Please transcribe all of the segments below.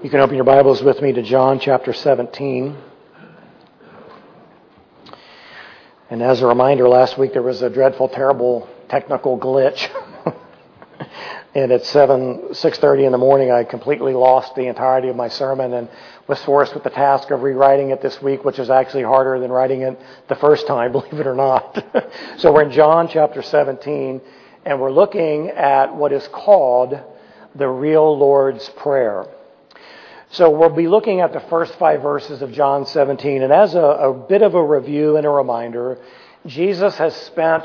You can open your Bibles with me to John chapter 17. And as a reminder, last week there was a dreadful, terrible technical glitch. and at 7, 6.30 in the morning, I completely lost the entirety of my sermon and was forced with the task of rewriting it this week, which is actually harder than writing it the first time, believe it or not. so we're in John chapter 17, and we're looking at what is called the real Lord's Prayer. So we'll be looking at the first five verses of John 17. And as a, a, bit of a review and a reminder, Jesus has spent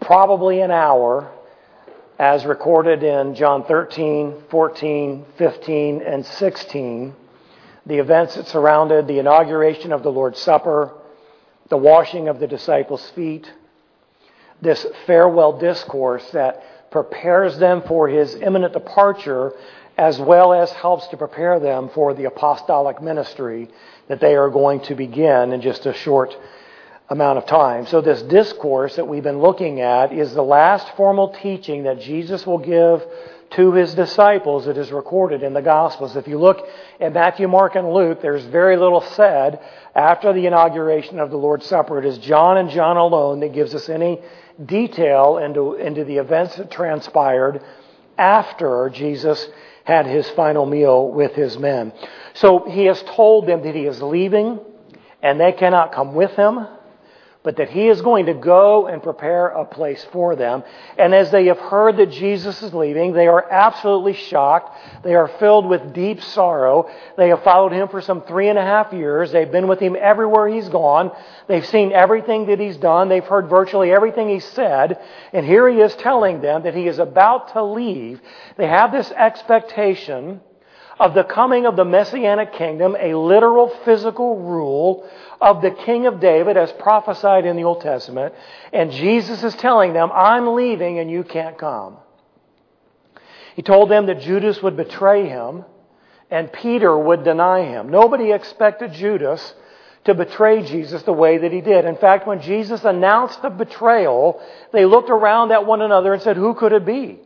probably an hour, as recorded in John 13, 14, 15, and 16, the events that surrounded the inauguration of the Lord's Supper, the washing of the disciples' feet, this farewell discourse that prepares them for his imminent departure as well as helps to prepare them for the apostolic ministry that they are going to begin in just a short amount of time. So, this discourse that we've been looking at is the last formal teaching that Jesus will give to his disciples that is recorded in the Gospels. If you look at Matthew, Mark, and Luke, there's very little said after the inauguration of the Lord's Supper. It is John and John alone that gives us any detail into, into the events that transpired after Jesus had his final meal with his men. So he has told them that he is leaving and they cannot come with him but that he is going to go and prepare a place for them. And as they have heard that Jesus is leaving, they are absolutely shocked. They are filled with deep sorrow. They have followed him for some three and a half years. They've been with him everywhere he's gone. They've seen everything that he's done. They've heard virtually everything he said. And here he is telling them that he is about to leave. They have this expectation of the coming of the Messianic kingdom, a literal physical rule of the King of David as prophesied in the Old Testament. And Jesus is telling them, I'm leaving and you can't come. He told them that Judas would betray him and Peter would deny him. Nobody expected Judas to betray Jesus the way that he did. In fact, when Jesus announced the betrayal, they looked around at one another and said, Who could it be?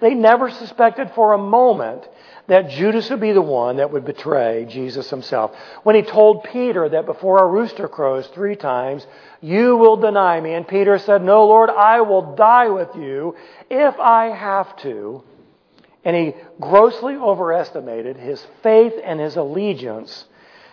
They never suspected for a moment that Judas would be the one that would betray Jesus himself. When he told Peter that before a rooster crows three times, you will deny me. And Peter said, No, Lord, I will die with you if I have to. And he grossly overestimated his faith and his allegiance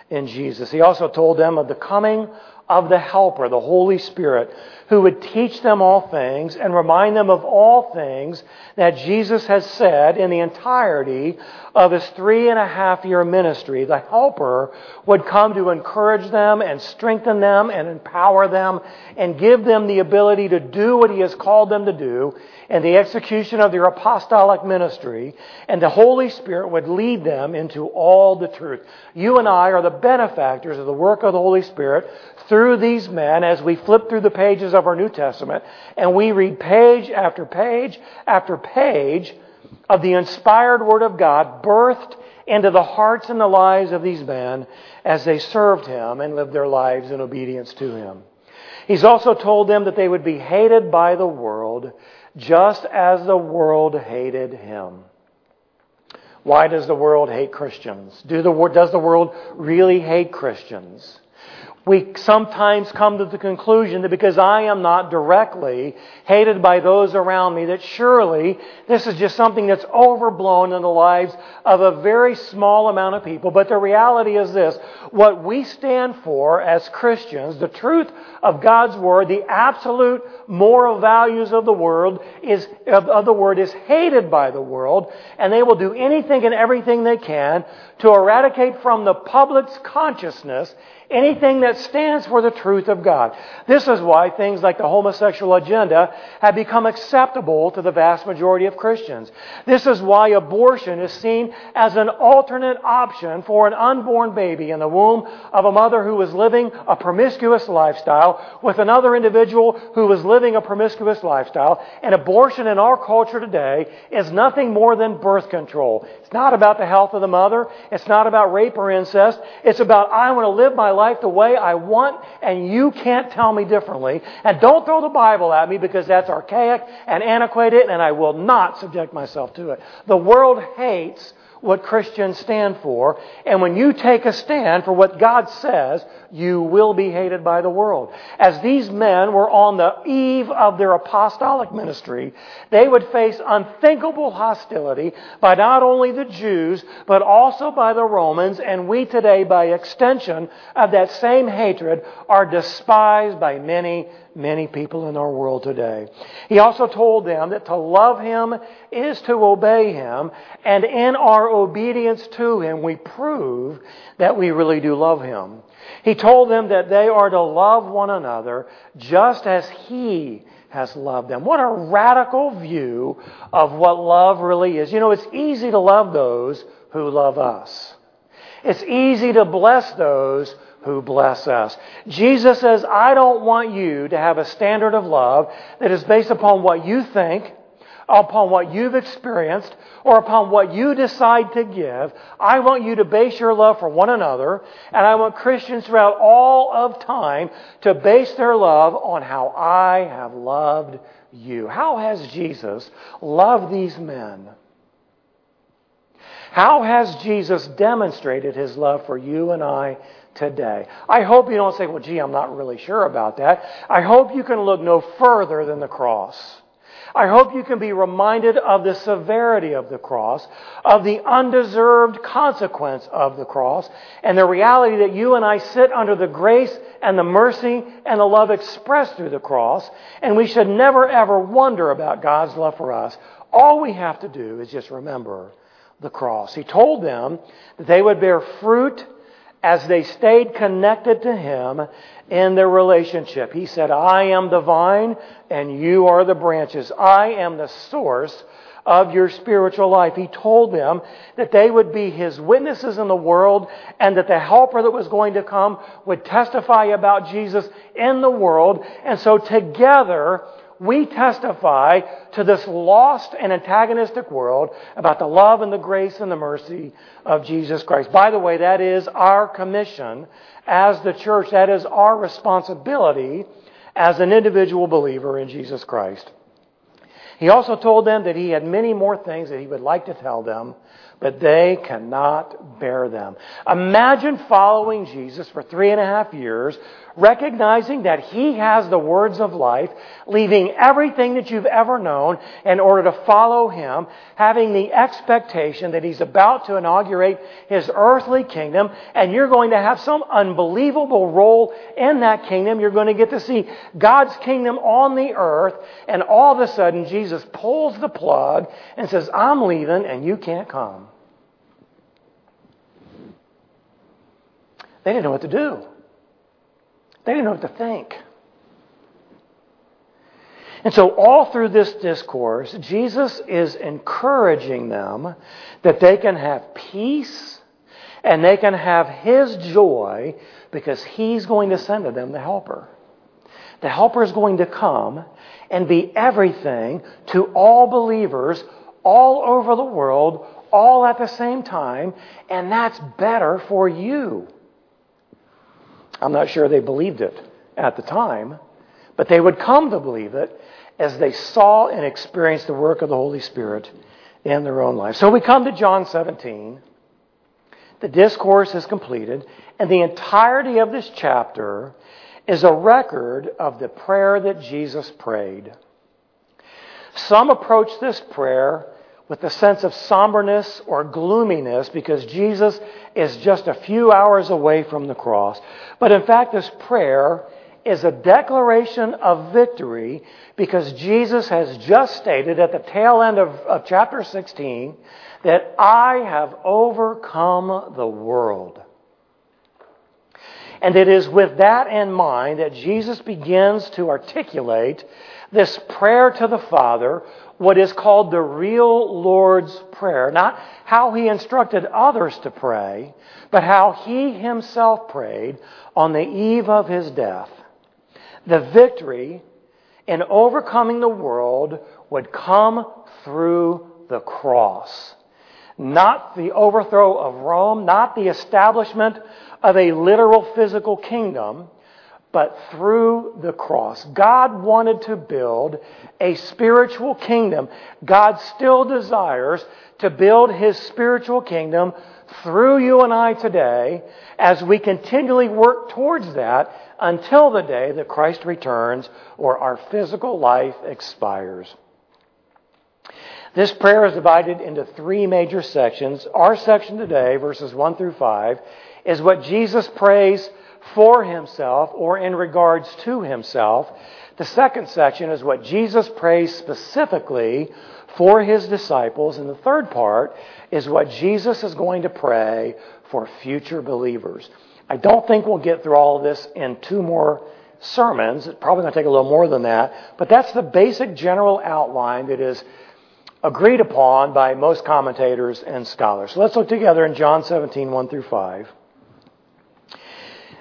in Jesus. He also told them of the coming of the Helper, the Holy Spirit, who would teach them all things and remind them of all things that Jesus has said in the entirety of his three and a half year ministry. The Helper would come to encourage them and strengthen them and empower them and give them the ability to do what he has called them to do in the execution of their apostolic ministry. And the Holy Spirit would lead them into all the truth. You and I are the benefactors of the work of the Holy Spirit through these men as we flip through the pages of our New Testament and we read page after page after page of the inspired Word of God birthed into the hearts and the lives of these men as they served Him and lived their lives in obedience to Him. He's also told them that they would be hated by the world just as the world hated Him. Why does the world hate Christians? Do the, does the world really hate Christians? We sometimes come to the conclusion that because I am not directly hated by those around me, that surely this is just something that's overblown in the lives of a very small amount of people. But the reality is this what we stand for as Christians, the truth of God's Word, the absolute moral values of the world is of, the word is hated by the world, and they will do anything and everything they can to eradicate from the public's consciousness anything that stands for the truth of God. This is why things like the homosexual agenda have become acceptable to the vast majority of Christians. This is why abortion is seen as an alternate option for an unborn baby in the womb of a mother who is living a promiscuous lifestyle with another individual who is living a promiscuous lifestyle. And abortion in our culture today is nothing more than birth control. Not about the health of the mother. It's not about rape or incest. It's about I want to live my life the way I want, and you can't tell me differently. And don't throw the Bible at me because that's archaic and antiquated, and I will not subject myself to it. The world hates what Christians stand for. And when you take a stand for what God says, you will be hated by the world. As these men were on the eve of their apostolic ministry, they would face unthinkable hostility by not only the Jews, but also by the Romans, and we today, by extension of that same hatred, are despised by many many people in our world today. He also told them that to love Him is to obey Him, and in our obedience to Him, we prove that we really do love Him. He told them that they are to love one another just as He has loved them. What a radical view of what love really is. You know, it's easy to love those who love us. It's easy to bless those who bless us. Jesus says, I don't want you to have a standard of love that is based upon what you think, upon what you've experienced, or upon what you decide to give. I want you to base your love for one another, and I want Christians throughout all of time to base their love on how I have loved you. How has Jesus loved these men? How has Jesus demonstrated his love for you and I today. I hope you don't say, well, gee, I'm not really sure about that. I hope you can look no further than the cross. I hope you can be reminded of the severity of the cross, of the undeserved consequence of the cross, and the reality that you and I sit under the grace and the mercy and the love expressed through the cross, and we should never ever wonder about God's love for us. All we have to do is just remember the cross. He told them that they would bear fruit as they stayed connected to Him in their relationship. He said, I am the vine and you are the branches. I am the source of your spiritual life. He told them that they would be His witnesses in the world and that the helper that was going to come would testify about Jesus in the world. And so together, we testify to this lost and antagonistic world about the love and the grace and the mercy of Jesus Christ. By the way, that is our commission as the church. That is our responsibility as an individual believer in Jesus Christ. He also told them that he had many more things that he would like to tell them, but they cannot bear them. Imagine following Jesus for three and a half years, recognizing that He has the words of life, leaving everything that you've ever known in order to follow Him, having the expectation that He's about to inaugurate His earthly kingdom, and you're going to have some unbelievable role in that kingdom. You're going to get to see God's kingdom on the earth, and all of a sudden Jesus pulls the plug and says, I'm leaving and you can't come. They didn't know what to do. They didn't know what to think. And so, all through this discourse, Jesus is encouraging them that they can have peace and they can have His joy because He's going to send to them the Helper. The Helper is going to come and be everything to all believers all over the world, all at the same time, and that's better for you. I'm not sure they believed it at the time, but they would come to believe it as they saw and experienced the work of the Holy Spirit in their own life. So we come to John 17. The discourse is completed, and the entirety of this chapter is a record of the prayer that Jesus prayed. Some approach this prayer with a sense of somberness or gloominess because Jesus is just a few hours away from the cross. But in fact, this prayer is a declaration of victory because Jesus has just stated at the tail end of, of chapter 16 that I have overcome the world. And it is with that in mind that Jesus begins to articulate this prayer to the Father, what is called the real Lord's Prayer. Not how he instructed others to pray, but how he himself prayed on the eve of his death. The victory in overcoming the world would come through the cross. Not the overthrow of Rome, not the establishment of a literal physical kingdom, but through the cross. God wanted to build a spiritual kingdom. God still desires to build his spiritual kingdom through you and I today as we continually work towards that until the day that Christ returns or our physical life expires. This prayer is divided into three major sections. Our section today, verses 1 through 5, is what Jesus prays for himself or in regards to himself. The second section is what Jesus prays specifically for his disciples. And the third part is what Jesus is going to pray for future believers. I don't think we'll get through all of this in two more sermons. It's probably going to take a little more than that. But that's the basic general outline that is agreed upon by most commentators and scholars. So let's look together in John 17, 1 through 5.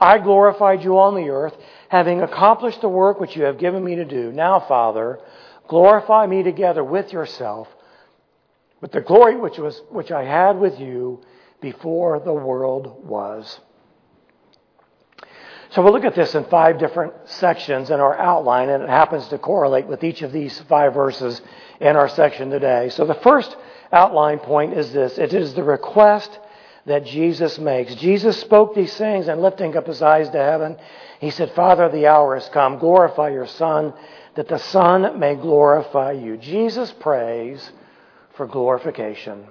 I glorified you on the earth having accomplished the work which you have given me to do. Now, Father, glorify me together with yourself with the glory which, was, which I had with you before the world was. So we'll look at this in five different sections in our outline, and it happens to correlate with each of these five verses in our section today. So the first outline point is this it is the request that Jesus makes. Jesus spoke these things and lifting up his eyes to heaven, he said, Father, the hour has come. Glorify your Son, that the Son may glorify you. Jesus prays for glorification.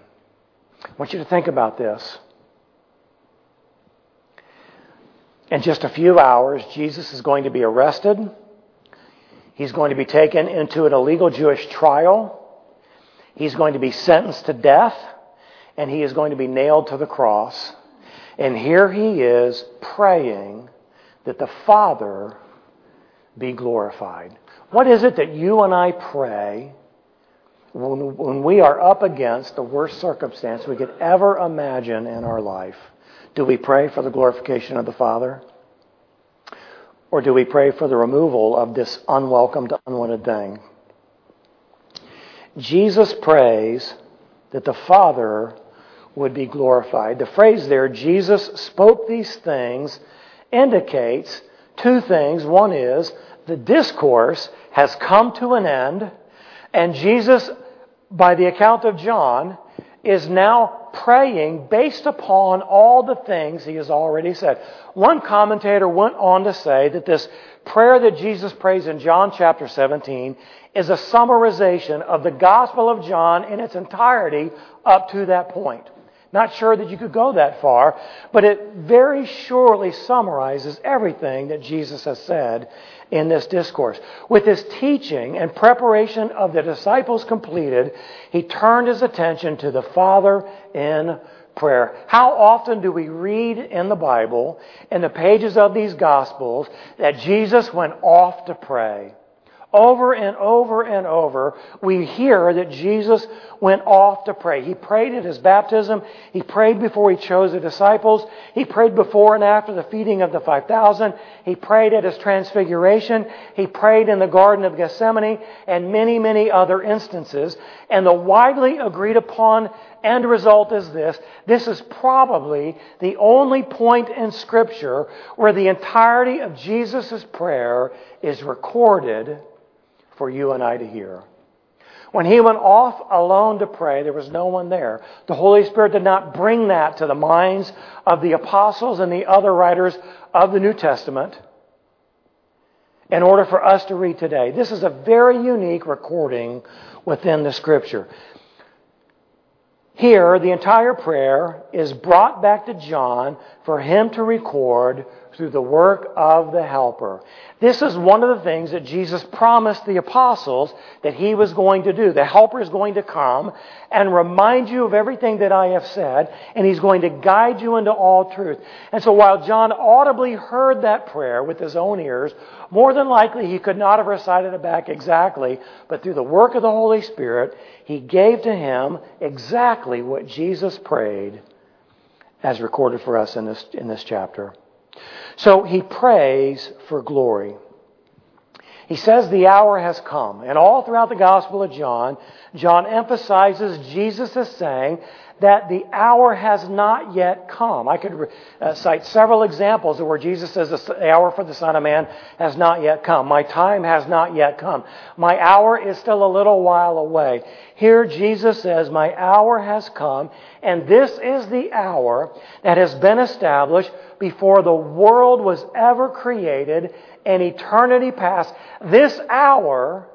I want you to think about this. In just a few hours, Jesus is going to be arrested. He's going to be taken into an illegal Jewish trial. He's going to be sentenced to death. And he is going to be nailed to the cross. And here he is praying that the Father be glorified. What is it that you and I pray when, when we are up against the worst circumstance we could ever imagine in our life? Do we pray for the glorification of the Father? Or do we pray for the removal of this unwelcomed, unwanted thing? Jesus prays that the Father would be glorified. The phrase there, Jesus spoke these things indicates two things. One is the discourse has come to an end, and Jesus, by the account of John, is now praying based upon all the things he has already said. One commentator went on to say that this prayer that Jesus prays in John chapter 17 is a summarization of the Gospel of John in its entirety up to that point. Not sure that you could go that far, but it very surely summarizes everything that Jesus has said in this discourse. With his teaching and preparation of the disciples completed, he turned his attention to the Father in prayer. How often do we read in the Bible, in the pages of these Gospels, that Jesus went off to pray? Over and over and over, we hear that Jesus went off to pray. He prayed at his baptism. He prayed before he chose the disciples. He prayed before and after the feeding of the 5,000. He prayed at his transfiguration. He prayed in the Garden of Gethsemane and many, many other instances. And the widely agreed upon end result is this. This is probably the only point in Scripture where the entirety of Jesus' prayer is recorded for you and I to hear. When he went off alone to pray, there was no one there. The Holy Spirit did not bring that to the minds of the apostles and the other writers of the New Testament in order for us to read today. This is a very unique recording within the Scripture. Here, the entire prayer is brought back to John for him to record through the work of the Helper. This is one of the things that Jesus promised the apostles that he was going to do. The Helper is going to come and remind you of everything that I have said, and he's going to guide you into all truth. And so while John audibly heard that prayer with his own ears, more than likely he could not have recited it back exactly, but through the work of the Holy Spirit, he gave to him exactly what Jesus prayed as recorded for us in this, in this chapter. So he prays for glory. He says the hour has come. And all throughout the Gospel of John, John emphasizes Jesus is saying that the hour has not yet come. I could uh, cite several examples of where Jesus says the hour for the Son of Man has not yet come. My time has not yet come. My hour is still a little while away. Here Jesus says, My hour has come, and this is the hour that has been established before the world was ever created and eternity past. This hour,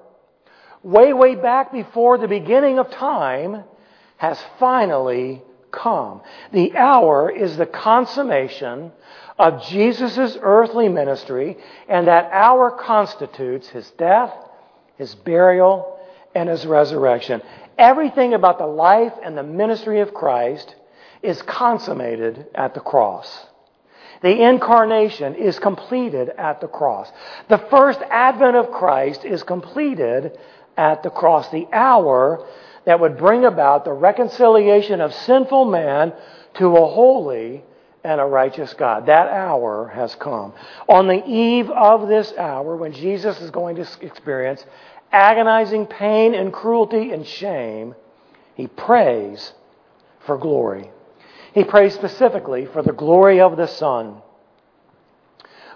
way, way back before the beginning of time, has finally come. The hour is the consummation of Jesus' earthly ministry, and that hour constitutes his death, his burial, and his resurrection. Everything about the life and the ministry of Christ is consummated at the cross. The incarnation is completed at the cross. The first advent of Christ is completed at the cross. The hour that would bring about the reconciliation of sinful man to a holy and a righteous God. That hour has come. On the eve of this hour, when Jesus is going to experience agonizing pain and cruelty and shame, he prays for glory. He prays specifically for the glory of the Son.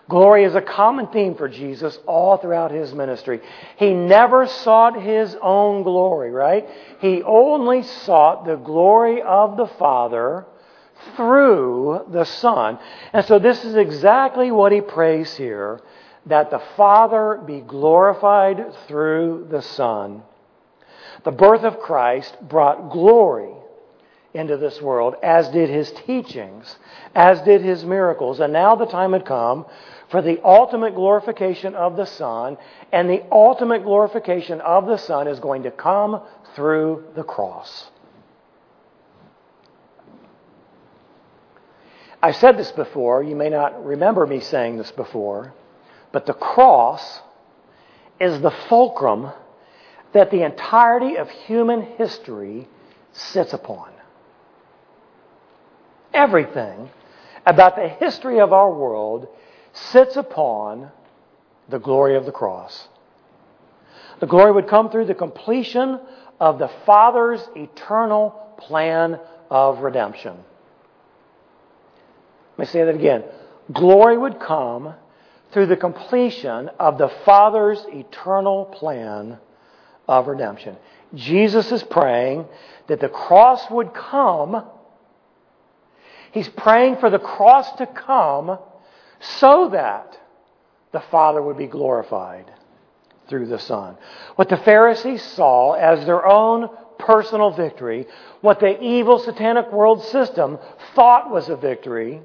Glory is a common theme for Jesus all throughout his ministry. He never sought his own glory, right? He only sought the glory of the Father through the Son. And so this is exactly what he prays here that the Father be glorified through the Son. The birth of Christ brought glory into this world, as did his teachings, as did his miracles. And now the time had come for the ultimate glorification of the Son, and the ultimate glorification of the Son is going to come through the cross. I've said this before, you may not remember me saying this before, but the cross is the fulcrum that the entirety of human history sits upon. Everything about the history of our world sits upon the glory of the cross. The glory would come through the completion of the Father's eternal plan of redemption. Let me say that again. Glory would come through the completion of the Father's eternal plan of redemption. Jesus is praying that the cross would come. He's praying for the cross to come so that the Father would be glorified through the Son. What the Pharisees saw as their own personal victory, what the evil satanic world system thought was a victory,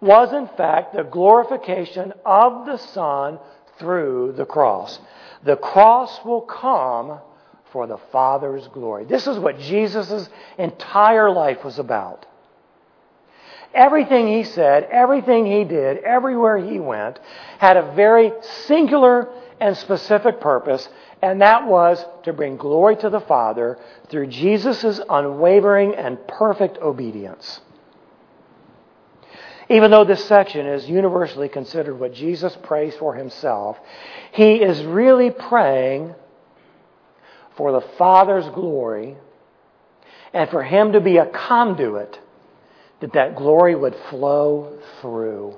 was in fact the glorification of the Son through the cross. The cross will come for the Father's glory. This is what Jesus' entire life was about. Everything he said, everything he did, everywhere he went, had a very singular and specific purpose, and that was to bring glory to the Father through Jesus' unwavering and perfect obedience. Even though this section is universally considered what Jesus prays for himself, he is really praying for the Father's glory and for him to be a conduit that that glory would flow through.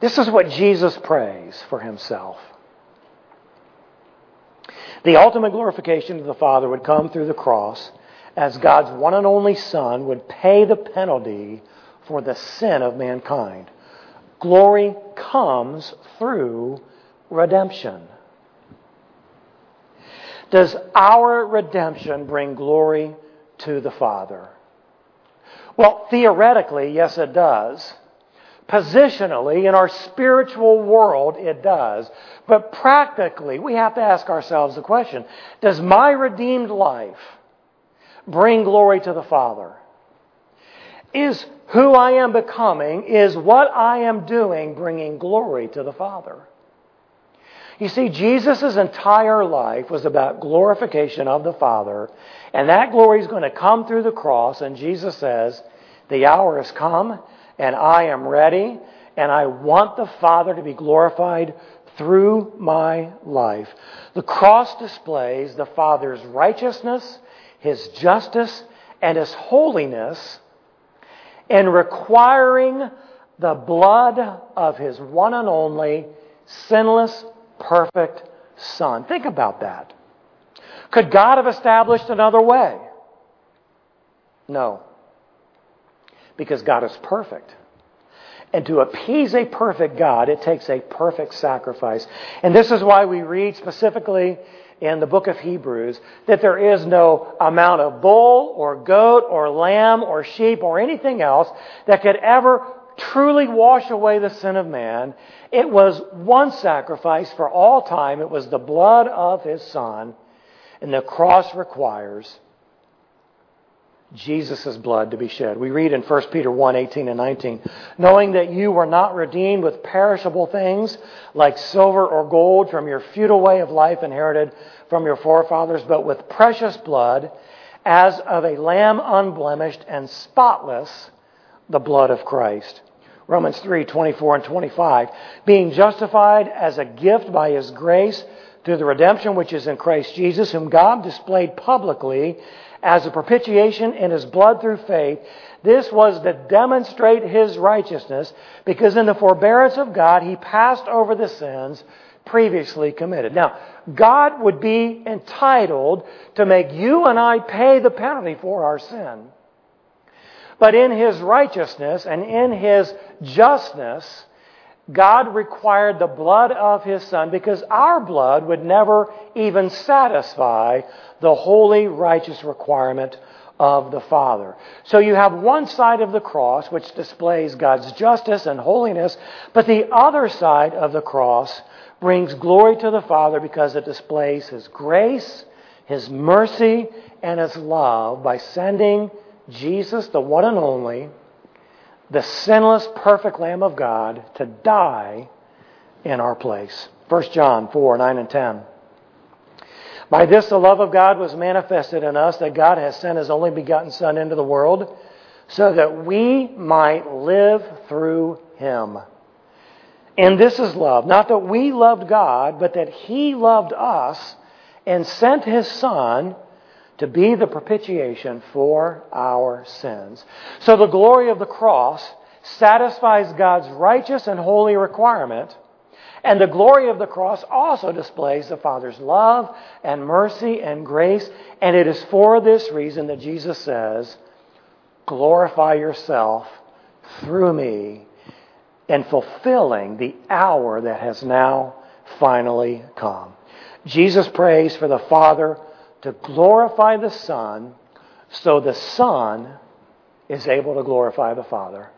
This is what Jesus prays for himself. The ultimate glorification of the Father would come through the cross as God's one and only Son would pay the penalty for the sin of mankind. Glory comes through redemption. Does our redemption bring glory to the Father? Well, theoretically, yes, it does. Positionally, in our spiritual world, it does. But practically, we have to ask ourselves the question Does my redeemed life bring glory to the Father? Is who I am becoming, is what I am doing bringing glory to the Father? You see, Jesus' entire life was about glorification of the Father, and that glory is going to come through the cross, and Jesus says, The hour has come, and I am ready, and I want the Father to be glorified through my life. The cross displays the Father's righteousness, His justice, and His holiness in requiring the blood of His one and only, sinless, perfect Son. Think about that. Could God have established another way? No. Because God is perfect. And to appease a perfect God, it takes a perfect sacrifice. And this is why we read specifically in the book of Hebrews that there is no amount of bull or goat or lamb or sheep or anything else that could ever truly wash away the sin of man. It was one sacrifice for all time. It was the blood of his son. And the cross requires Jesus' blood to be shed. We read in 1 Peter 1 18 and 19, knowing that you were not redeemed with perishable things like silver or gold from your futile way of life inherited from your forefathers, but with precious blood as of a lamb unblemished and spotless, the blood of Christ. Romans 3 24 and 25, being justified as a gift by his grace through the redemption which is in Christ Jesus, whom God displayed publicly as a propitiation in his blood through faith. This was to demonstrate his righteousness, because in the forbearance of God, he passed over the sins previously committed. Now, God would be entitled to make you and I pay the penalty for our sin. But in his righteousness and in his justness, God required the blood of his son because our blood would never even satisfy the holy, righteous requirement of the Father. So you have one side of the cross which displays God's justice and holiness, but the other side of the cross brings glory to the Father because it displays His grace, His mercy, and His love by sending Jesus, the one and only, the sinless, perfect Lamb of God, to die in our place. 1 John 4 9 and 10. By this the love of God was manifested in us that God has sent his only begotten Son into the world so that we might live through him. And this is love. Not that we loved God, but that he loved us and sent his Son to be the propitiation for our sins. So the glory of the cross satisfies God's righteous and holy requirement and the glory of the cross also displays the Father's love and mercy and grace. And it is for this reason that Jesus says, Glorify yourself through me in fulfilling the hour that has now finally come. Jesus prays for the Father to glorify the Son so the Son is able to glorify the Father.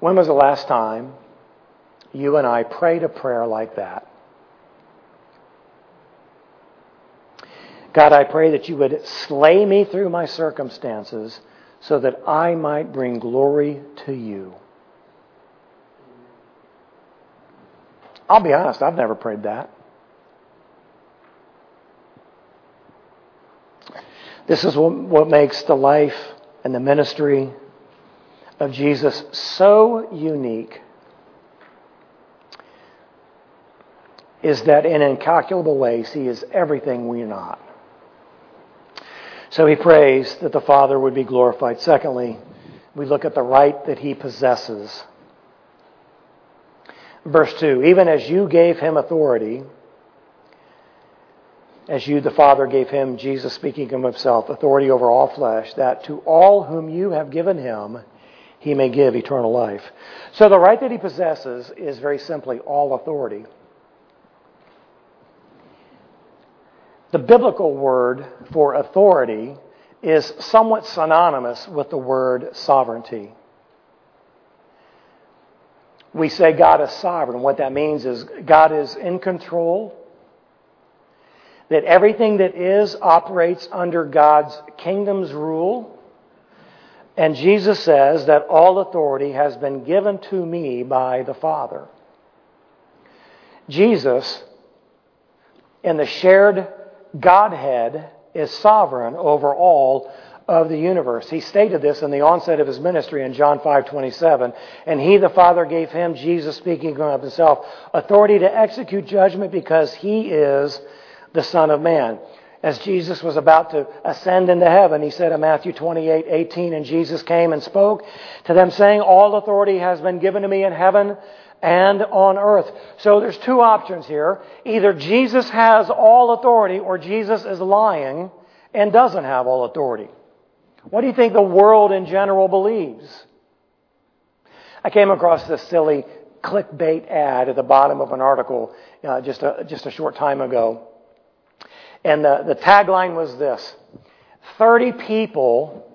When was the last time you and I prayed a prayer like that? God, I pray that you would slay me through my circumstances so that I might bring glory to you. I'll be honest, I've never prayed that. This is what, makes the life and the ministry of Jesus so unique is that in incalculable ways he is everything we're not. So he prays that the Father would be glorified. Secondly, we look at the right that he possesses. Verse 2 Even as you gave him authority, as you, the Father, gave him, Jesus speaking of himself, authority over all flesh, that to all whom you have given him, he may give eternal life. So the right that he possesses is very simply all authority. The biblical word for authority is somewhat synonymous with the word sovereignty. We say God is sovereign. What that means is God is in control, that everything that is operates under God's kingdom's rule. And Jesus says that all authority has been given to me by the Father. Jesus, in the shared Godhead, is sovereign over all of the universe. He stated this in the onset of his ministry in John 5:27, and he the Father gave him Jesus speaking of himself authority to execute judgment because he is the son of man. As Jesus was about to ascend into heaven, he said in Matthew 28:18, and Jesus came and spoke to them saying, "All authority has been given to me in heaven and on earth. So there's two options here. Either Jesus has all authority or Jesus is lying and doesn't have all authority. What do you think the world in general believes? I came across this silly clickbait ad at the bottom of an article uh, just, a, just a short time ago. And the, the tagline was this 30 people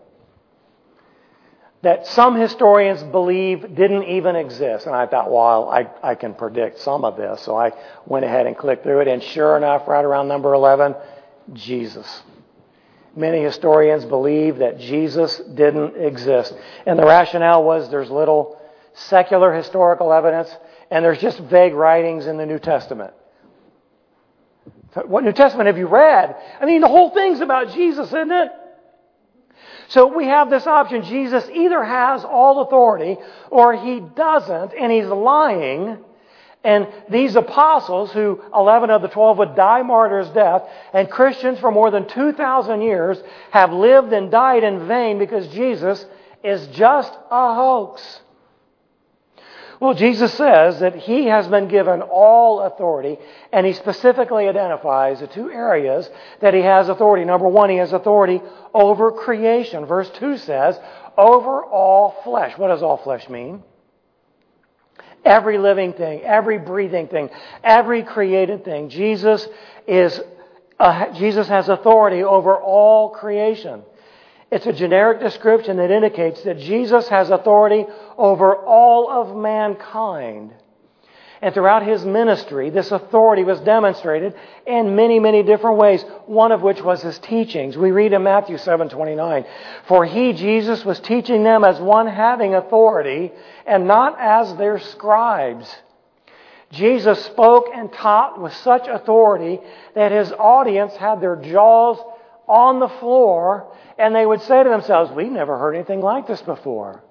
that some historians believe didn't even exist. And I thought, well, I, I can predict some of this. So I went ahead and clicked through it. And sure enough, right around number 11, Jesus. Many historians believe that Jesus didn't exist. And the rationale was there's little secular historical evidence, and there's just vague writings in the New Testament. What New Testament have you read? I mean, the whole thing's about Jesus, isn't it? So we have this option. Jesus either has all authority or he doesn't, and he's lying. And these apostles, who 11 of the 12 would die martyr's death, and Christians for more than 2,000 years have lived and died in vain because Jesus is just a hoax. Well, Jesus says that he has been given all authority, and he specifically identifies the two areas that he has authority. Number one, he has authority over creation. Verse 2 says, over all flesh. What does all flesh mean? Every living thing, every breathing thing, every created thing. Jesus is, uh, Jesus has authority over all creation. It's a generic description that indicates that Jesus has authority over all of mankind. And throughout his ministry, this authority was demonstrated in many, many different ways, one of which was his teachings. We read in Matthew 7:29, "For he Jesus was teaching them as one having authority and not as their scribes." Jesus spoke and taught with such authority that his audience had their jaws on the floor and they would say to themselves, We've never heard anything like this before.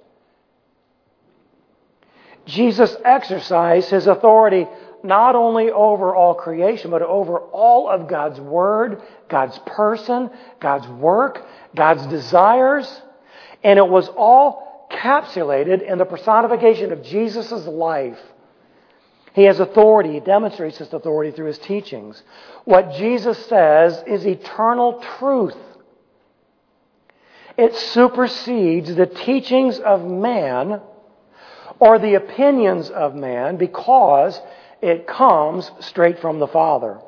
Jesus exercised his authority not only over all creation, but over all of God's Word, God's person, God's work, God's desires. And it was all capsulated in the personification of Jesus' life. He has authority. He demonstrates his authority through his teachings. What Jesus says is eternal truth. It supersedes the teachings of man or the opinions of man because it comes straight from the Father.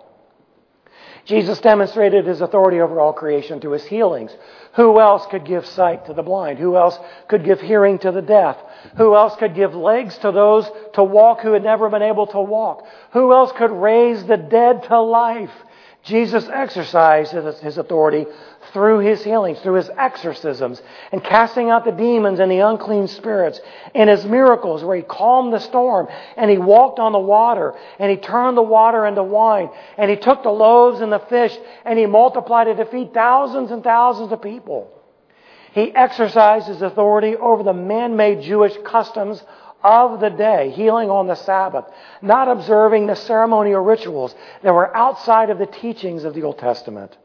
Jesus demonstrated his authority over all creation through his healings. Who else could give sight to the blind? Who else could give hearing to the deaf? Who else could give legs to those to walk who had never been able to walk? Who else could raise the dead to life? Jesus exercised his authority through his healings, through his exorcisms, and casting out the demons and the unclean spirits, and his miracles where he calmed the storm, and he walked on the water, and he turned the water into wine, and he took the loaves and the fish, and he multiplied it to feed thousands and thousands of people. He exercised his authority over the man-made Jewish customs of the day, healing on the Sabbath, not observing the ceremonial rituals that were outside of the teachings of the Old Testament.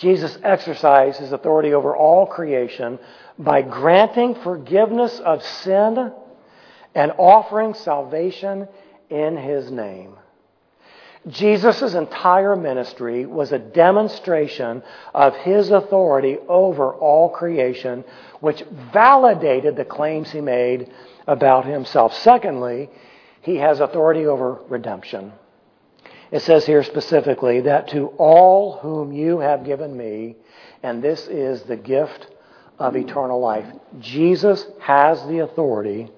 Jesus exercised his authority over all creation by granting forgiveness of sin and offering salvation in his name. Jesus' entire ministry was a demonstration of his authority over all creation, which validated the claims he made about himself. Secondly, he has authority over redemption. It says here specifically that to all whom you have given me, And this is the gift of eternal life. Jesus has the authority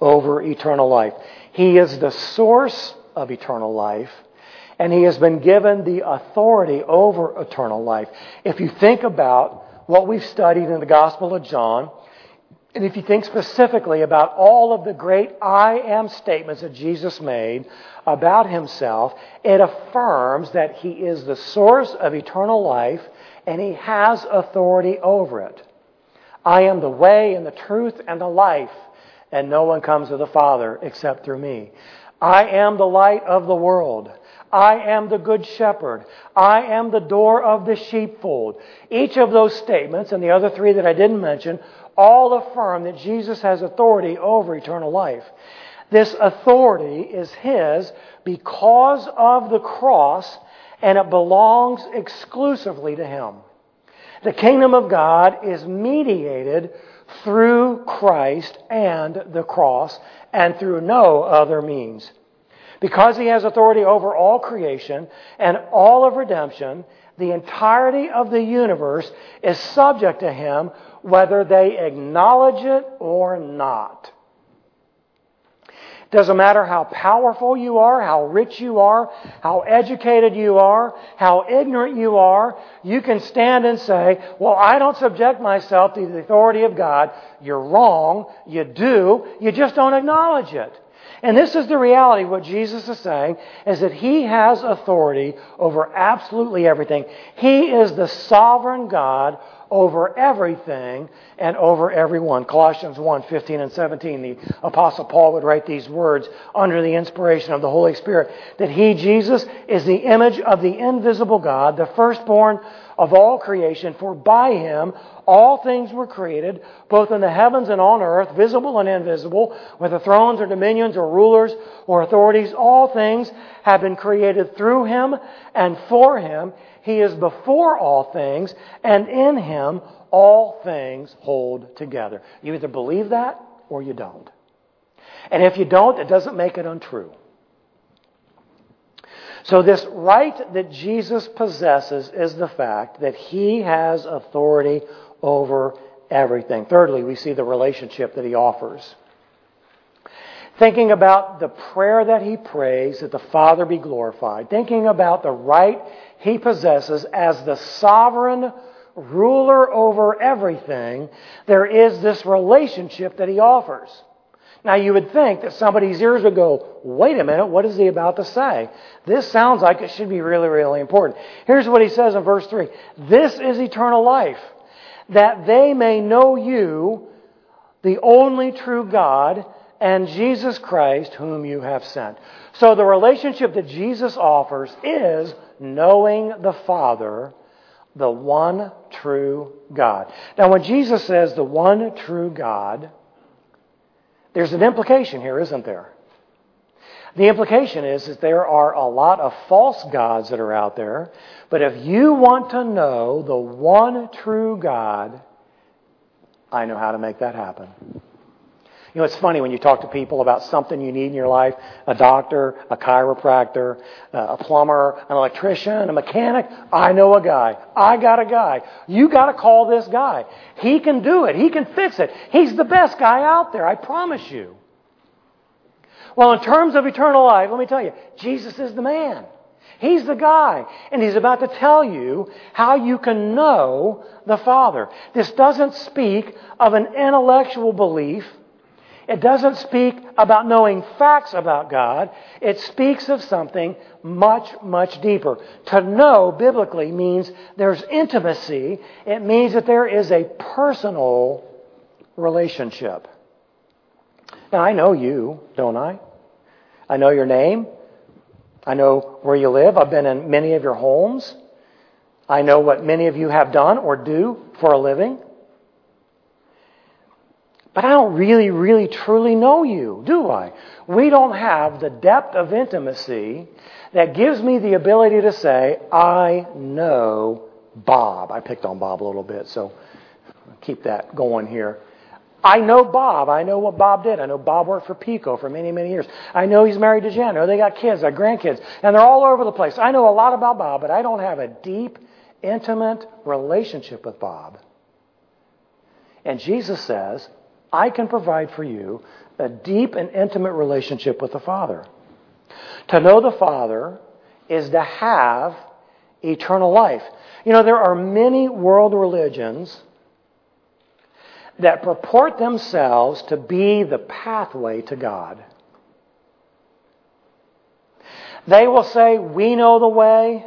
over eternal life. He is the source of eternal life, and He has been given the authority over eternal life. If you think about what we've studied in the Gospel of John, and if you think specifically about all of the great I am statements that Jesus made about himself, it affirms that he is the source of eternal life and he has authority over it. I am the way and the truth and the life, and no one comes to the Father except through me. I am the light of the world. I am the good shepherd. I am the door of the sheepfold. Each of those statements, and the other three that I didn't mention, all affirm that Jesus has authority over eternal life. This authority is His because of the cross, and it belongs exclusively to Him. The kingdom of God is mediated through Christ and the cross, and through no other means. Because He has authority over all creation and all of redemption, the entirety of the universe is subject to Him whether they acknowledge it or not. It Doesn't matter how powerful you are, how rich you are, how educated you are, how ignorant you are, you can stand and say, Well, I don't subject myself to the authority of God. You're wrong. You do. You just don't acknowledge it. And this is the reality. What Jesus is saying is that He has authority over absolutely everything. He is the sovereign God over everything and over everyone. Colossians 1 15 and 17. The Apostle Paul would write these words under the inspiration of the Holy Spirit that He, Jesus, is the image of the invisible God, the firstborn of all creation, for by Him all things were created, both in the heavens and on earth, visible and invisible, whether thrones or dominions or rulers or authorities, all things have been created through Him and for Him. He is before all things, and in Him all things hold together. You either believe that or you don't. And if you don't, it doesn't make it untrue. So, this right that Jesus possesses is the fact that he has authority over everything. Thirdly, we see the relationship that he offers. Thinking about the prayer that he prays that the Father be glorified. Thinking about the right he possesses as the sovereign ruler over everything, there is this relationship that he offers. Now, you would think that somebody's ears would go, wait a minute, what is he about to say? This sounds like it should be really, really important. Here's what he says in verse 3 This is eternal life, that they may know you, the only true God, and Jesus Christ, whom you have sent. So the relationship that Jesus offers is knowing the Father, the one true God. Now, when Jesus says the one true God, there's an implication here, isn't there? The implication is that there are a lot of false gods that are out there, but if you want to know the one true God, I know how to make that happen. You know, it's funny when you talk to people about something you need in your life a doctor, a chiropractor, uh, a plumber, an electrician, a mechanic. I know a guy. I got a guy. You got to call this guy. He can do it. He can fix it. He's the best guy out there, I promise you. Well, in terms of eternal life, let me tell you, Jesus is the man. He's the guy. And he's about to tell you how you can know the Father. This doesn't speak of an intellectual belief it doesn't speak about knowing facts about God. It speaks of something much, much deeper. To know biblically means there's intimacy. It means that there is a personal relationship. Now, I know you, don't I? I know your name. I know where you live. I've been in many of your homes. I know what many of you have done or do for a living. But I don't really, really, truly know you, do I? We don't have the depth of intimacy that gives me the ability to say, I know Bob. I picked on Bob a little bit, so keep that going here. I know Bob. I know what Bob did. I know Bob worked for Pico for many, many years. I know he's married to Jen. I know they got kids, they got grandkids, and they're all over the place. I know a lot about Bob, but I don't have a deep, intimate relationship with Bob. And Jesus says, I can provide for you a deep and intimate relationship with the Father. To know the Father is to have eternal life. You know, there are many world religions that purport themselves to be the pathway to God. They will say, We know the way.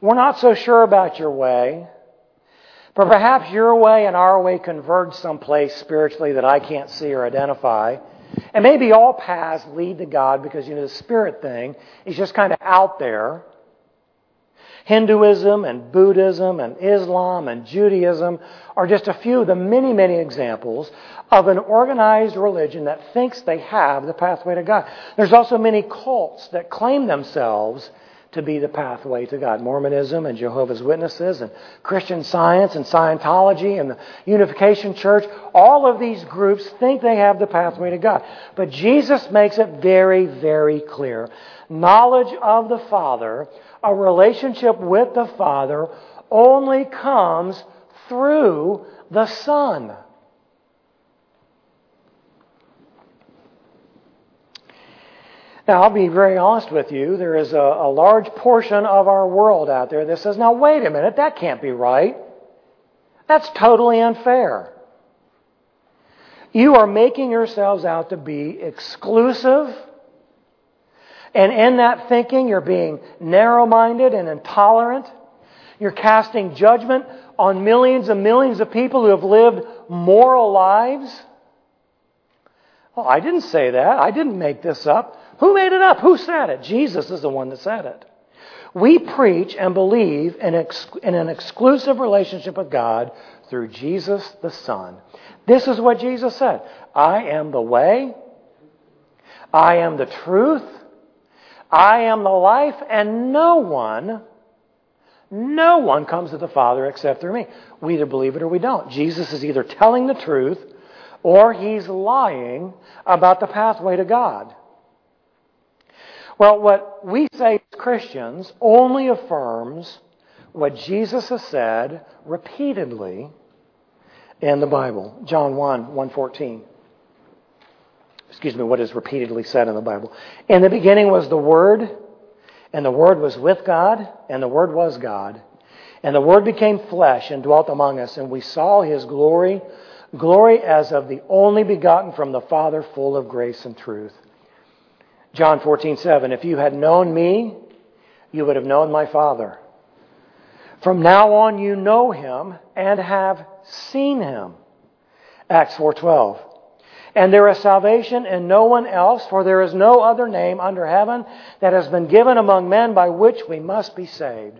We're not so sure about your way. But perhaps your way and our way converge someplace spiritually that I can't see or identify. And maybe all paths lead to God because, you know, the spirit thing is just kind of out there. Hinduism and Buddhism and Islam and Judaism are just a few of the many, many examples of an organized religion that thinks they have the pathway to God. There's also many cults that claim themselves to be the pathway to God. Mormonism and Jehovah's Witnesses and Christian Science and Scientology and the Unification Church, all of these groups think they have the pathway to God. But Jesus makes it very, very clear. Knowledge of the Father, a relationship with the Father, only comes through the Son. Now, I'll be very honest with you. There is a, a, large portion of our world out there that says, now, wait a minute, that can't be right. That's totally unfair. You are making yourselves out to be exclusive. And in that thinking, you're being narrow minded and intolerant. You're casting judgment on millions and millions of people who have lived moral lives. Well, I didn't say that. I didn't make this up. Who made it up? Who said it? Jesus is the one that said it. We preach and believe in, ex- in an exclusive relationship with God through Jesus the Son. This is what Jesus said I am the way, I am the truth, I am the life, and no one, no one comes to the Father except through me. We either believe it or we don't. Jesus is either telling the truth or he's lying about the pathway to God. Well, what we say as Christians only affirms what Jesus has said repeatedly in the Bible. John 1, 114. Excuse me, what is repeatedly said in the Bible. In the beginning was the Word, and the Word was with God, and the Word was God. And the Word became flesh and dwelt among us, and we saw His glory, glory as of the only begotten from the Father, full of grace and truth. John 14, 7. If you had known me, you would have known my Father. From now on you know him and have seen him. Acts 4:12. And there is salvation in no one else, for there is no other name under heaven that has been given among men by which we must be saved.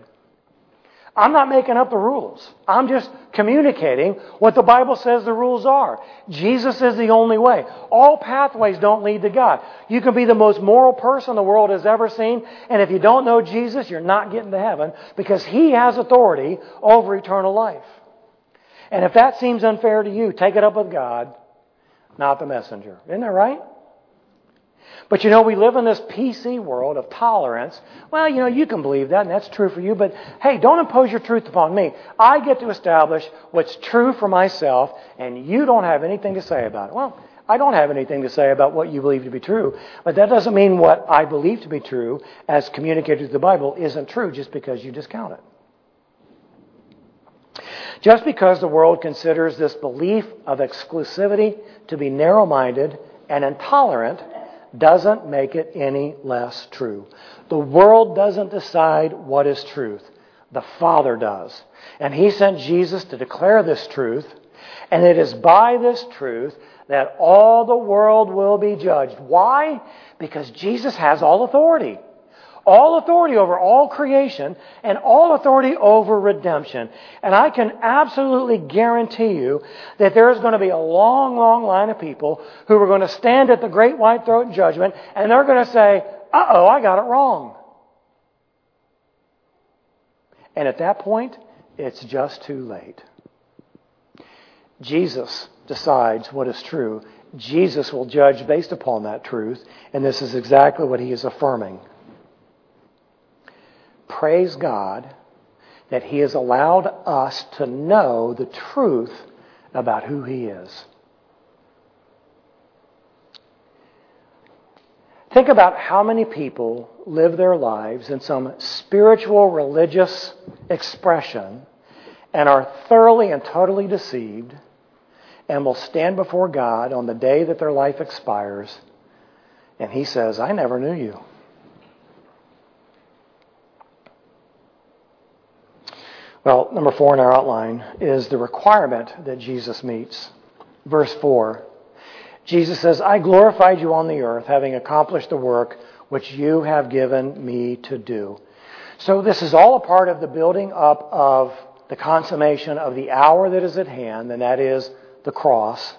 I'm not making up the rules. I'm just communicating what the Bible says the rules are. Jesus is the only way. All pathways don't lead to God. You can be the most moral person the world has ever seen, and if you don't know Jesus, you're not getting to heaven because He has authority over eternal life. And if that seems unfair to you, take it up with God, not the messenger. Isn't that right? But you know, we live in this PC world of tolerance. Well, you know, you can believe that, and that's true for you, but hey, don't impose your truth upon me. I get to establish what's true for myself, and you don't have anything to say about it. Well, I don't have anything to say about what you believe to be true, but that doesn't mean what I believe to be true, as communicated through the Bible, isn't true just because you discount it. Just because the world considers this belief of exclusivity to be narrow minded and intolerant doesn't make it any less true. The world doesn't decide what is truth. The Father does. And He sent Jesus to declare this truth. And it is by this truth that all the world will be judged. Why? Because Jesus has all authority all authority over all creation and all authority over redemption. And I can absolutely guarantee you that there is going to be a long, long line of people who are going to stand at the great white throne judgment and they're going to say, uh oh, I got it wrong. And at that point, it's just too late. Jesus decides what is true. Jesus will judge based upon that truth, and this is exactly what he is affirming praise God that He has allowed us to know the truth about who He is. Think about how many people live their lives in some spiritual religious expression and are thoroughly and totally deceived and will stand before God on the day that their life expires and He says, I never knew you. Well, number four in our outline is the requirement that Jesus meets. Verse 4 Jesus says, I glorified you on the earth, having accomplished the work which you have given me to do. So, this is all a part of the building up of the consummation of the hour that is at hand, and that is the cross.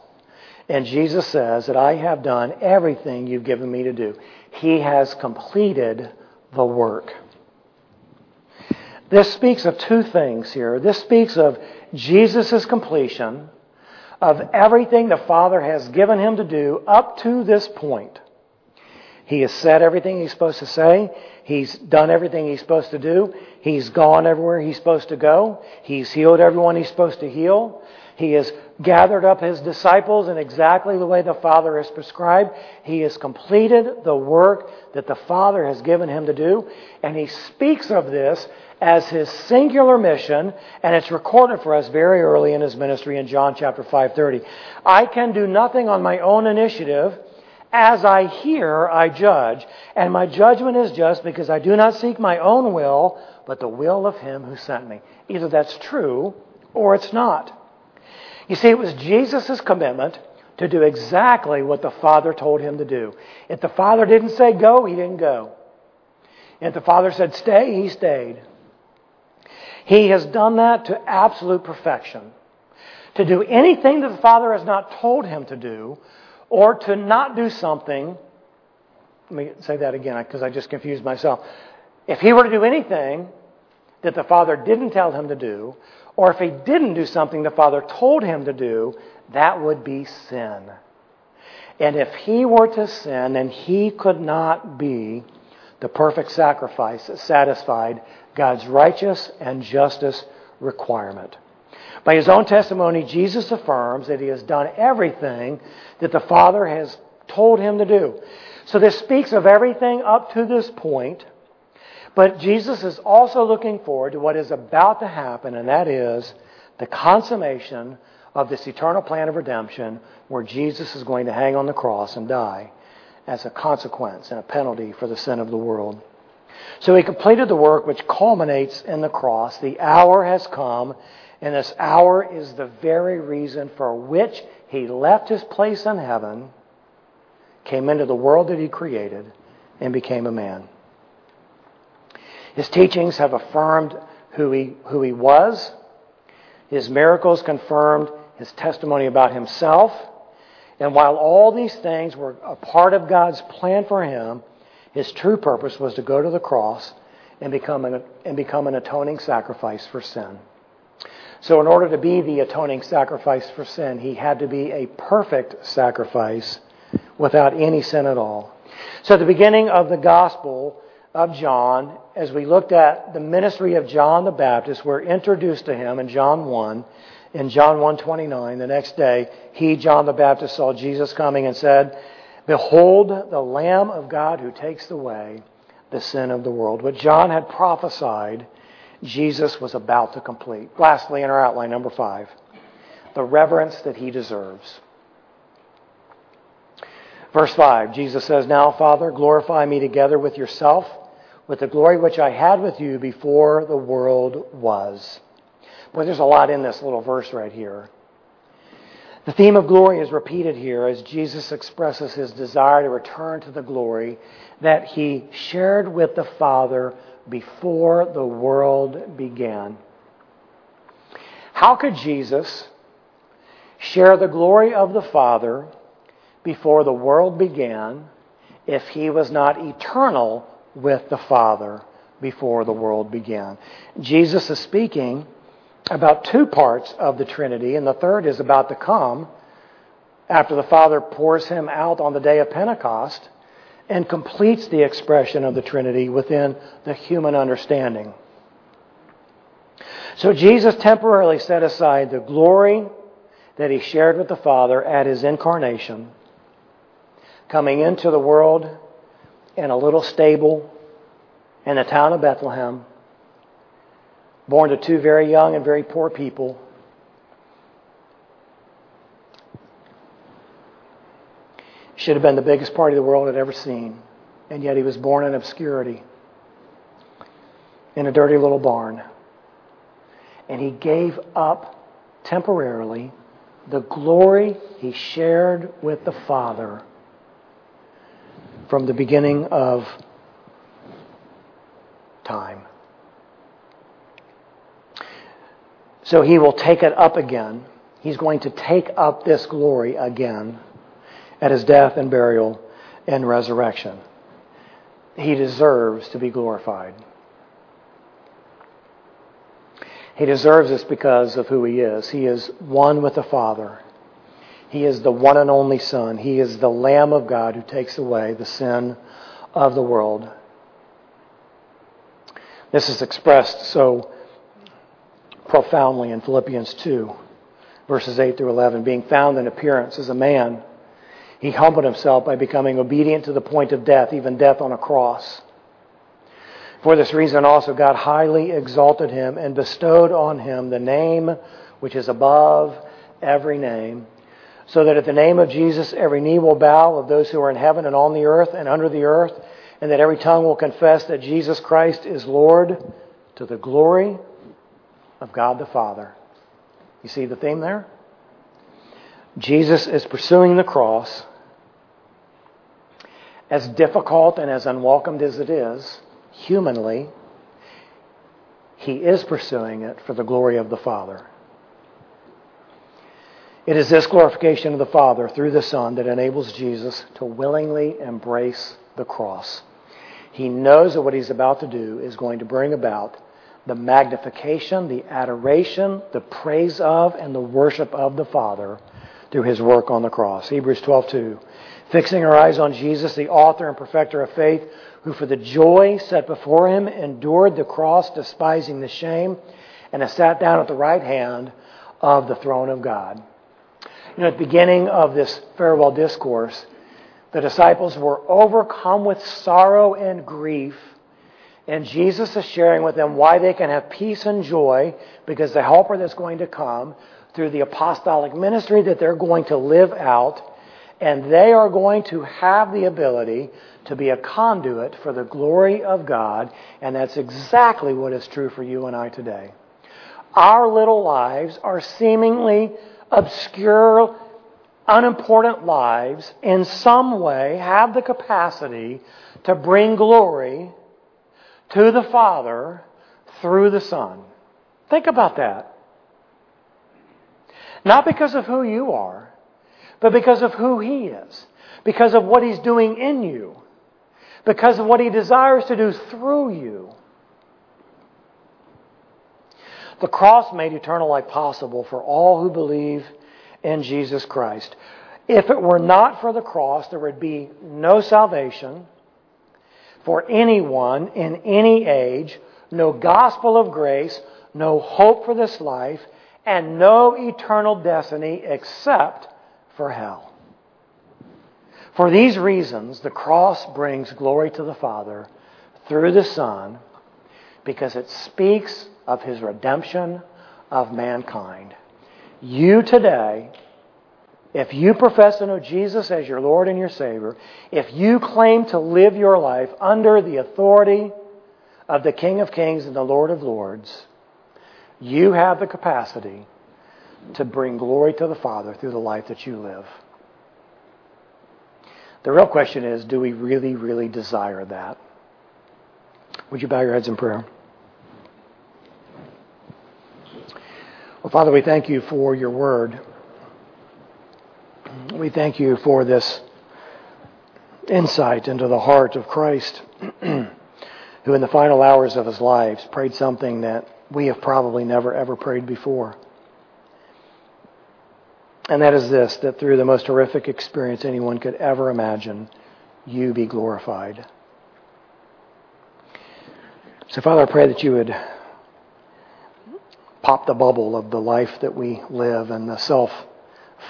And Jesus says that I have done everything you've given me to do. He has completed the work. This speaks of two things here. This speaks of Jesus' completion of everything the Father has given him to do up to this point. He has said everything he's supposed to say. He's done everything he's supposed to do. He's gone everywhere he's supposed to go. He's healed everyone he's supposed to heal. He has gathered up his disciples in exactly the way the Father has prescribed. He has completed the work that the Father has given him to do. And he speaks of this as his singular mission, and it's recorded for us very early in his ministry in John chapter 5:30. I can do nothing on my own initiative. As I hear, I judge, and my judgment is just because I do not seek my own will, but the will of him who sent me. Either that's true or it's not. You see, it was Jesus' commitment to do exactly what the Father told him to do. If the Father didn't say go, he didn't go. If the Father said stay, he stayed. He has done that to absolute perfection. To do anything that the Father has not told him to do, or to not do something, let me say that again because I just confused myself. If he were to do anything that the Father didn't tell him to do, or if he didn't do something the Father told him to do, that would be sin. And if he were to sin, then he could not be the perfect sacrifice that satisfied God's righteous and justice requirement. By his own testimony, Jesus affirms that he has done everything that the Father has told him to do. So this speaks of everything up to this point, but Jesus is also looking forward to what is about to happen, and that is the consummation of this eternal plan of redemption where Jesus is going to hang on the cross and die as a consequence and a penalty for the sin of the world. So he completed the work which culminates in the cross. The hour has come, and this hour is the very reason for which he left his place in heaven, came into the world that he created, and became a man. His teachings have affirmed who he, who he was. His miracles confirmed his testimony about himself. And while all these things were a part of God's plan for him, his true purpose was to go to the cross and become an, and become an atoning sacrifice for sin. So, in order to be the atoning sacrifice for sin, he had to be a perfect sacrifice without any sin at all. So, at the beginning of the Gospel of John, as we looked at the ministry of John the Baptist, we're introduced to him in John 1. In John 1:29, the next day, he, John the Baptist, saw Jesus coming and said, Behold the Lamb of God who takes away the sin of the world. What John had prophesied, Jesus was about to complete. Lastly, in our outline, number five, the reverence that he deserves. Verse 5, Jesus says, Now, Father, glorify me together with yourself, with the glory which I had with you before the world was. Boy, there's a lot in this little verse right here. The theme of glory is repeated here as Jesus expresses his desire to return to the glory that he shared with the Father before the world began. How could Jesus share the glory of the Father before the world began if he was not eternal with the Father before the world began? Jesus is speaking about two parts of the Trinity, and the third is about to come after the Father pours him out on the day of Pentecost and completes the expression of the Trinity within the human understanding. So Jesus temporarily set aside the glory that he shared with the Father at his incarnation, coming into the world in a little stable in the town of Bethlehem, born to two very young and very poor people. Should have been the biggest party the world had ever seen, and yet he was born in obscurity in a dirty little barn. And he gave up temporarily the glory he shared with the Father from the beginning of time. So he will take it up again. He's going to take up this glory again at his death and burial and resurrection. He deserves to be glorified. He deserves this because of who he is. He is one with the Father. He is the one and only Son. He is the Lamb of God who takes away the sin of the world. This is expressed so profoundly in Philippians 2, verses 8 through 11. Being found in appearance as a man, he humbled himself by becoming obedient to the point of death, even death on a cross. For this reason also God highly exalted him and bestowed on him the name which is above every name, so that at the name of Jesus every knee will bow of those who are in heaven and on the earth and under the earth, and that every tongue will confess that Jesus Christ is Lord to the glory of God the Father. You see the theme there? Jesus is pursuing the cross, as difficult and as unwelcomed as it is humanly, he is pursuing it for the glory of the Father. It is this glorification of the Father through the Son that enables Jesus to willingly embrace the cross. He knows that what he's about to do is going to bring about the magnification, the adoration, the praise of, and the worship of the Father through his work on the cross. Hebrews 12:2. Fixing our eyes on Jesus, the author and perfecter of faith, who for the joy set before him endured the cross, despising the shame, and has sat down at the right hand of the throne of God. You know, at the beginning of this farewell discourse, the disciples were overcome with sorrow and grief, and Jesus is sharing with them why they can have peace and joy because the helper that's going to come through the apostolic ministry that they're going to live out, and they are going to have the ability to be a conduit for the glory of God, and that's exactly what is true for you and I today. Our little lives are seemingly obscure, unimportant lives, in some way have the capacity to bring glory to the Father through the Son. Think about that. Not because of who you are, but because of who He is, because of what He's doing in you because of what He desires to do through you. The cross made eternal life possible for all who believe in Jesus Christ. If it were not for the cross, there would be no salvation for anyone in any age, no gospel of grace, no hope for this life, and no eternal destiny except for hell. For these reasons, the cross brings glory to the Father through the Son because it speaks of his redemption of mankind. You today, if you profess to know Jesus as your Lord and your Savior, if you claim to live your life under the authority of the King of Kings and the Lord of Lords, you have the capacity to bring glory to the Father through the life that you live. The real question is do we really, really desire that? Would you bow your heads in prayer? Well, Father, we thank you for your word. We thank you for this insight into the heart of Christ, who in the final hours of his life prayed something that we have probably never ever prayed before. And that is this that through the most horrific experience anyone could ever imagine, you be glorified. So, Father, I pray that you would pop the bubble of the life that we live and the self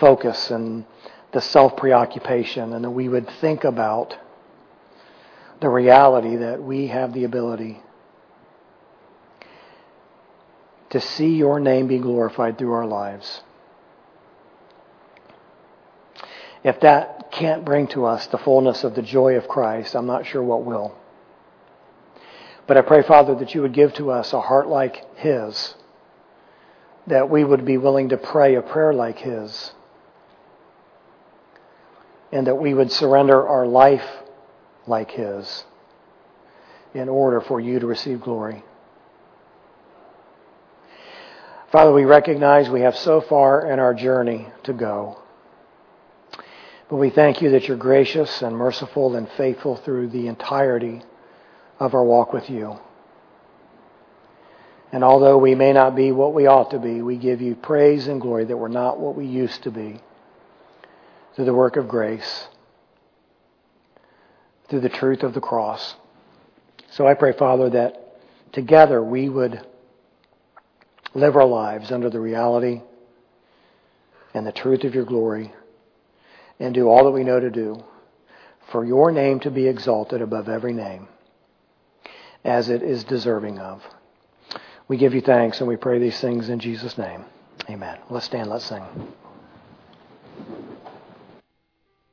focus and the self preoccupation, and that we would think about the reality that we have the ability to see your name be glorified through our lives. If that can't bring to us the fullness of the joy of Christ, I'm not sure what will. But I pray, Father, that you would give to us a heart like His, that we would be willing to pray a prayer like His, and that we would surrender our life like His in order for you to receive glory. Father, we recognize we have so far in our journey to go. But we thank you that you're gracious and merciful and faithful through the entirety of our walk with you. And although we may not be what we ought to be, we give you praise and glory that we're not what we used to be through the work of grace, through the truth of the cross. So I pray, Father, that together we would live our lives under the reality and the truth of your glory and do all that we know to do for your name to be exalted above every name as it is deserving of. We give you thanks and we pray these things in Jesus' name. Amen. Let's stand, let's sing.